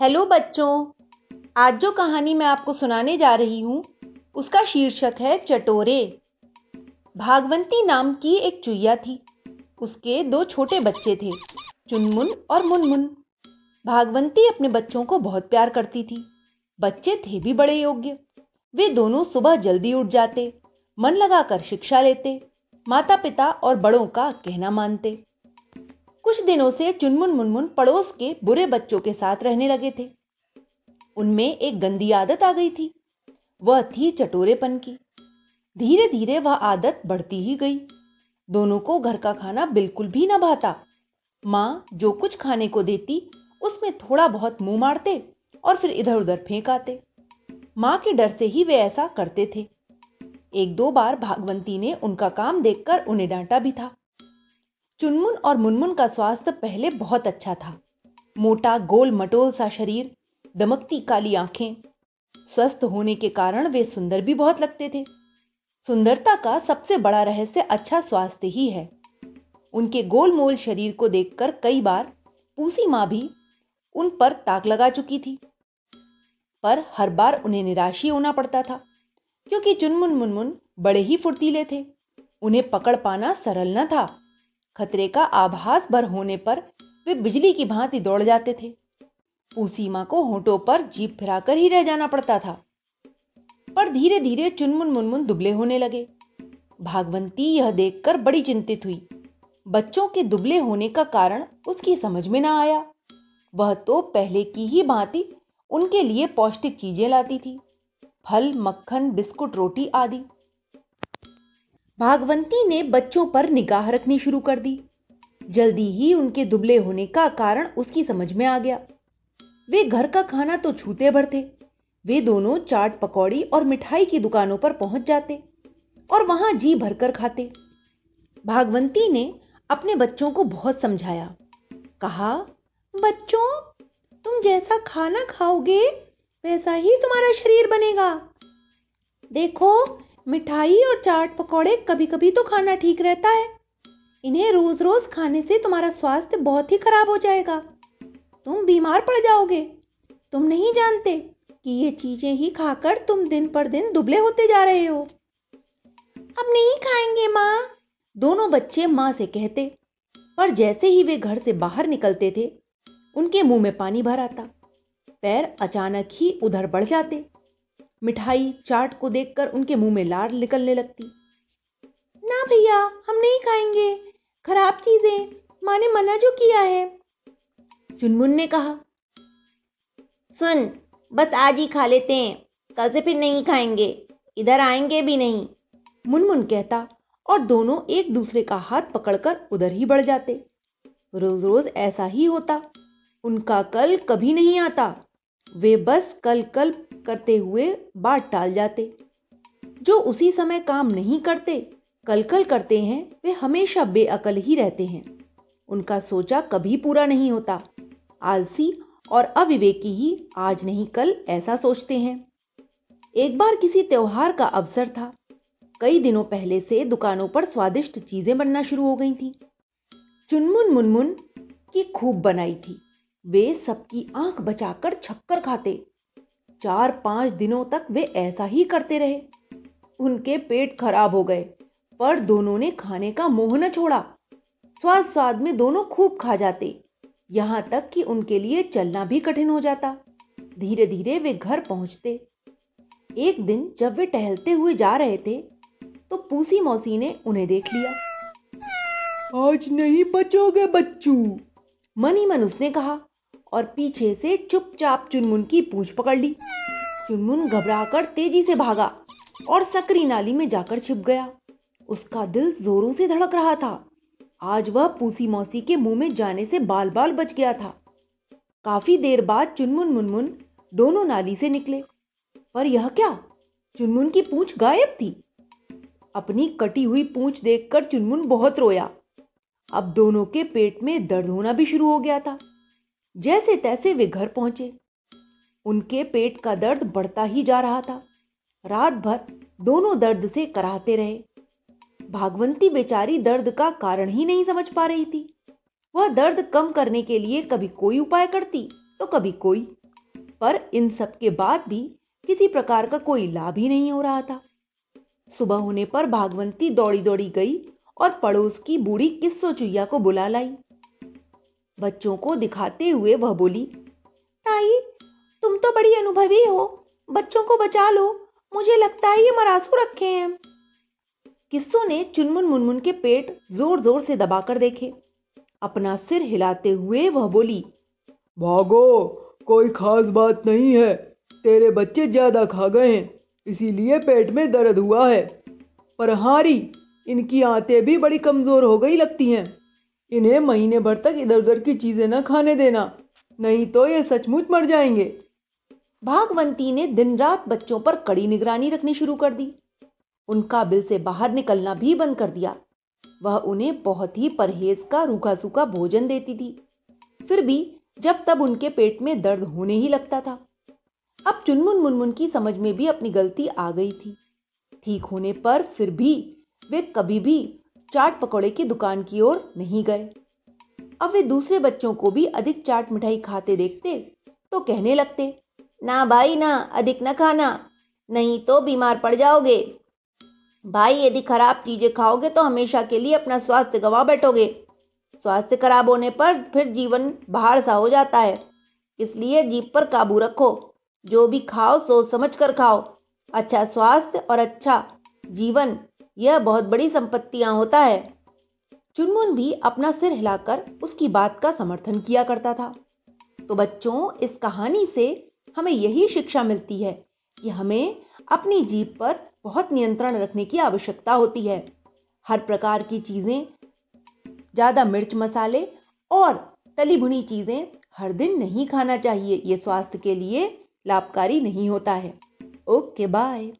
Hello बच्चों, आज जो कहानी मैं आपको सुनाने जा रही हूँ, उसका शीर्षक है चटोरे। भागवंती नाम की एक चुईया थी। उसके दो छोटे बच्चे थे, चुनमुन और मुनमुन। भागवंती अपने बच्चों को बहुत प्यार करती थी। बच्चे थे भी बड़े योग्य। वे दोनों सुबह जल्दी उठ जाते, मन लगाकर शिक्षा लेते माता पिता और बड़ों का कहना मानते। कुछ दिनों से चुनमुन मुनमुन पड़ोस के बुरे बच्चों के साथ रहने लगे थे। उनमें एक गंदी आदत आ गई थी। वह थी चटोरेपन की। धीरे धीरे वह आदत बढ़ती ही गई। दोनों को घर का खाना बिल्कुल भी न भाता। माँ जो कुछ खाने को देती, उसमें थोड़ा बहुत मुँह मारते और फिर इधर उधर फेंक आते माँ के डर से ही वे ऐसा करते थे। एक दो बार भागवंती ने उनका काम देखकर उन्हें डांटा भी था। चुनमुन और मुनमुन का स्वास्थ्य पहले बहुत अच्छा था। मोटा, गोल, मटोल सा शरीर, दमकती काली आँखें, स्वस्थ होने के कारण वे सुंदर भी बहुत लगते थे। सुंदरता का सबसे बड़ा रहस्य अच्छा स्वास्थ्य ही है। उनके गोल मोल शरीर को देखकर कई बार पूसी माँ भी उन पर ताक लगा चुकी थी। पर हर बार उन्हें निराशी होना पड़ता था, क्योंकि चुनमुन मुनमुन बड़े ही फुर्तीले थे। उन्हें पकड़ पाना सरल न था। खतरे का आभास भर होने पर वे बिजली की भांति दौड़ जाते थे। पूसीमा को होठों पर जीप फिराकर ही रह जाना पड़ता था। पर धीरे धीरे चुनमुन मुनमुन दुबले होने लगे। भागवंती यह देखकर बड़ी चिंतित हुई। बच्चों के दुबले होने का कारण उसकी समझ में ना आया। वह तो पहले की ही भांति उनके लिए पौष्टिक चीज़ें लाती थी। फल, मक्खन, बिस्कुट, रोटी आदि। भागवंती ने बच्चों पर निगाह रखनी शुरू कर दी। जल्दी ही उनके दुबले होने का कारण उसकी समझ में आ गया। वे घर का खाना तो छूते भर थे वे दोनों चाट पकौड़ी और मिठाई की दुकानों पर पहुँच जाते और वहाँ जी भरकर खाते। भागवंती ने अपने बच्चों को बहुत समझाया। कहा, बच्चों, तुम जैसा खाना खाओगे, वैसा ही तुम्हारा शरीर बनेगा। देखो मिठाई और चाट पकौड़े कभी कभी तो खाना ठीक रहता है। इन्हें रोज रोज खाने से तुम्हारा स्वास्थ्य बहुत ही खराब हो जाएगा। तुम बीमार पड़ जाओगे। तुम नहीं जानते कि ये चीज़ें ही खाकर तुम दिन पर दिन दुबले होते जा रहे हो। अब नहीं खाएँगे माँ। दोनों बच्चे माँ से कहते। पर जैसे ही वे घर से बाहर निकलते थे, उनके मुँह में पानी भर आता। पैर अचानक ही उधर बढ़ जाते। मिठाई चाट को देखकर उनके मुँह में लार निकलने लगती। ना भैया, हम नहीं खाएँगे। खराब चीज़ें। माँ ने मना जो किया है। चुनमुन ने कहा, सुन, बस आज ही खा लेते हैं। कल से फिर नहीं खाएँगे। इधर आएँगे भी नहीं। मुनमुन कहता और दोनों एक दूसरे का हाथ पकड़कर उधर ही बढ़ जाते। रोज रोज ऐसा ही होता। उनका कल कभी नहीं आता। वे बस कल कल करते हुए बाट टाल जाते। जो उसी समय काम नहीं करते कल कल करते हैं, वे हमेशा बेअकल ही रहते हैं। उनका सोचा कभी पूरा नहीं होता। आलसी और अविवेकी ही आज नहीं कल ऐसा सोचते हैं। एक बार किसी त्योहार का अवसर था। कई दिनों पहले से दुकानों पर स्वादिष्ट चीज़ें बनना शुरू हो गई थी। चुनमुन मुनमुन की खूब बनाई थी। वे सबकी आँख बचाकर छक्कर खाते। चार पाँच दिनों तक वे ऐसा ही करते रहे। उनके पेट खराब हो गए पर दोनों ने खाने का मोह न छोड़ा। स्वाद स्वाद में दोनों खूब खा जाते यहाँ तक कि उनके लिए चलना भी कठिन हो जाता। धीरे धीरे वे घर पहुँचते। एक दिन जब वे टहलते हुए जा रहे थे तो पूसी मौसी ने उन्हें देख लिया। आज नहीं बचोगे बच्चू। मन ही मन उसने कहा और पीछे से चुपचाप चुनमुन की पूंछ पकड़ ली। चुनमुन घबराकर तेज़ी से भागा और सकरी नाली में जाकर छिप गया। उसका दिल जोरों से धड़क रहा था। आज वह पूसी मौसी के मुँह में जाने से बाल बाल बच गया था। काफ़ी देर बाद चुनमुन मुनमुन दोनों नाली से निकले। पर यह क्या? चुनमुन की पूंछ गायब थी। अपनी कटी हुई पूंछ देखकर चुनमुन बहुत रोया। अब दोनों के पेट में दर्द होना भी शुरू हो गया था। जैसे तैसे वे घर पहुँचे। उनके पेट का दर्द बढ़ता ही जा रहा था। रात भर दोनों दर्द से कराहते रहे। भागवंती बेचारी दर्द का कारण ही नहीं समझ पा रही थी। वह दर्द कम करने के लिए कभी कोई उपाय करती तो कभी कोई। पर इन सब के बाद भी किसी प्रकार का कोई लाभ ही नहीं हो रहा था। सुबह होने पर भागवंती दौड़ी दौड़ी गई और पड़ोस की बूढ़ी किस्सो चुईया को बुला लाई। बच्चों को दिखाते हुए वह बोली, ताई, तुम तो बड़ी अनुभवी हो। बच्चों को बचा लो। मुझे लगता है ये मरासू रखे हैं। किस्सो ने चुनमुन मुनमुन के पेट ज़ोर ज़ोर से दबाकर देखे। अपना सिर हिलाते हुए वह बोली, भागो, कोई खास बात नहीं है। तेरे बच्चे ज़्यादा खा गए हैं, इसीलिए पेट में दर्द हुआ है। पर हारी, इनकी आंतें भी बड़ी कमज़ोर हो गई लगती हैं। इन्हें महीने भर तक इधर उधर की चीज़ें न खाने देना, नहीं तो ये सचमुच मर जाएँगे। भागवंती ने दिन रात बच्चों पर कड़ी निगरानी रखनी शुरू कर दी। उनका बिल से बाहर निकलना भी बंद कर दिया। वह उन्हें बहुत ही परहेज का रूखा सूखा भोजन देती थी। फिर भी जब तब उनके पेट में दर्द होने ही लगता था। अब चुनमुन मुनमुन की समझ में भी अपनी गलती आ गई थी। ठीक होने पर फिर भी वे कभी भी चाट पकौड़े की दुकान की ओर नहीं गए। अब वे दूसरे बच्चों को भी अधिक चाट मिठाई खाते देखते तो कहने लगते, ना भाई, ना, अधिक न खाना, नहीं तो बीमार पड़ जाओगे। भाई, यदि खराब चीज़ें खाओगे तो हमेशा के लिए अपना स्वास्थ्य गवा बैठोगे। स्वास्थ्य खराब होने पर फिर जीवन बाहर सा हो जाता है। इसलिए जीप पर काबू रखो। जो भी खाओ, सोच समझ कर खाओ। अच्छा स्वास्थ्य और अच्छा जीवन यह बहुत बड़ी संपत्तियाँ होता है। चुनमुन भी अपना सिर हिलाकर उसकी बात का समर्थन किया करता था। तो बच्चों, इस कहानी से हमें यही शिक्षा मिलती है कि हमें अपनी जीप पर बहुत नियंत्रण रखने की आवश्यकता होती है। हर प्रकार की चीज़ें, ज़्यादा मिर्च मसाले और तली भुनी चीज़ें हर दिन नहीं खाना चाहिए। यह स्वास्थ्य के लिए लाभकारी नहीं होता है। Okay, bye.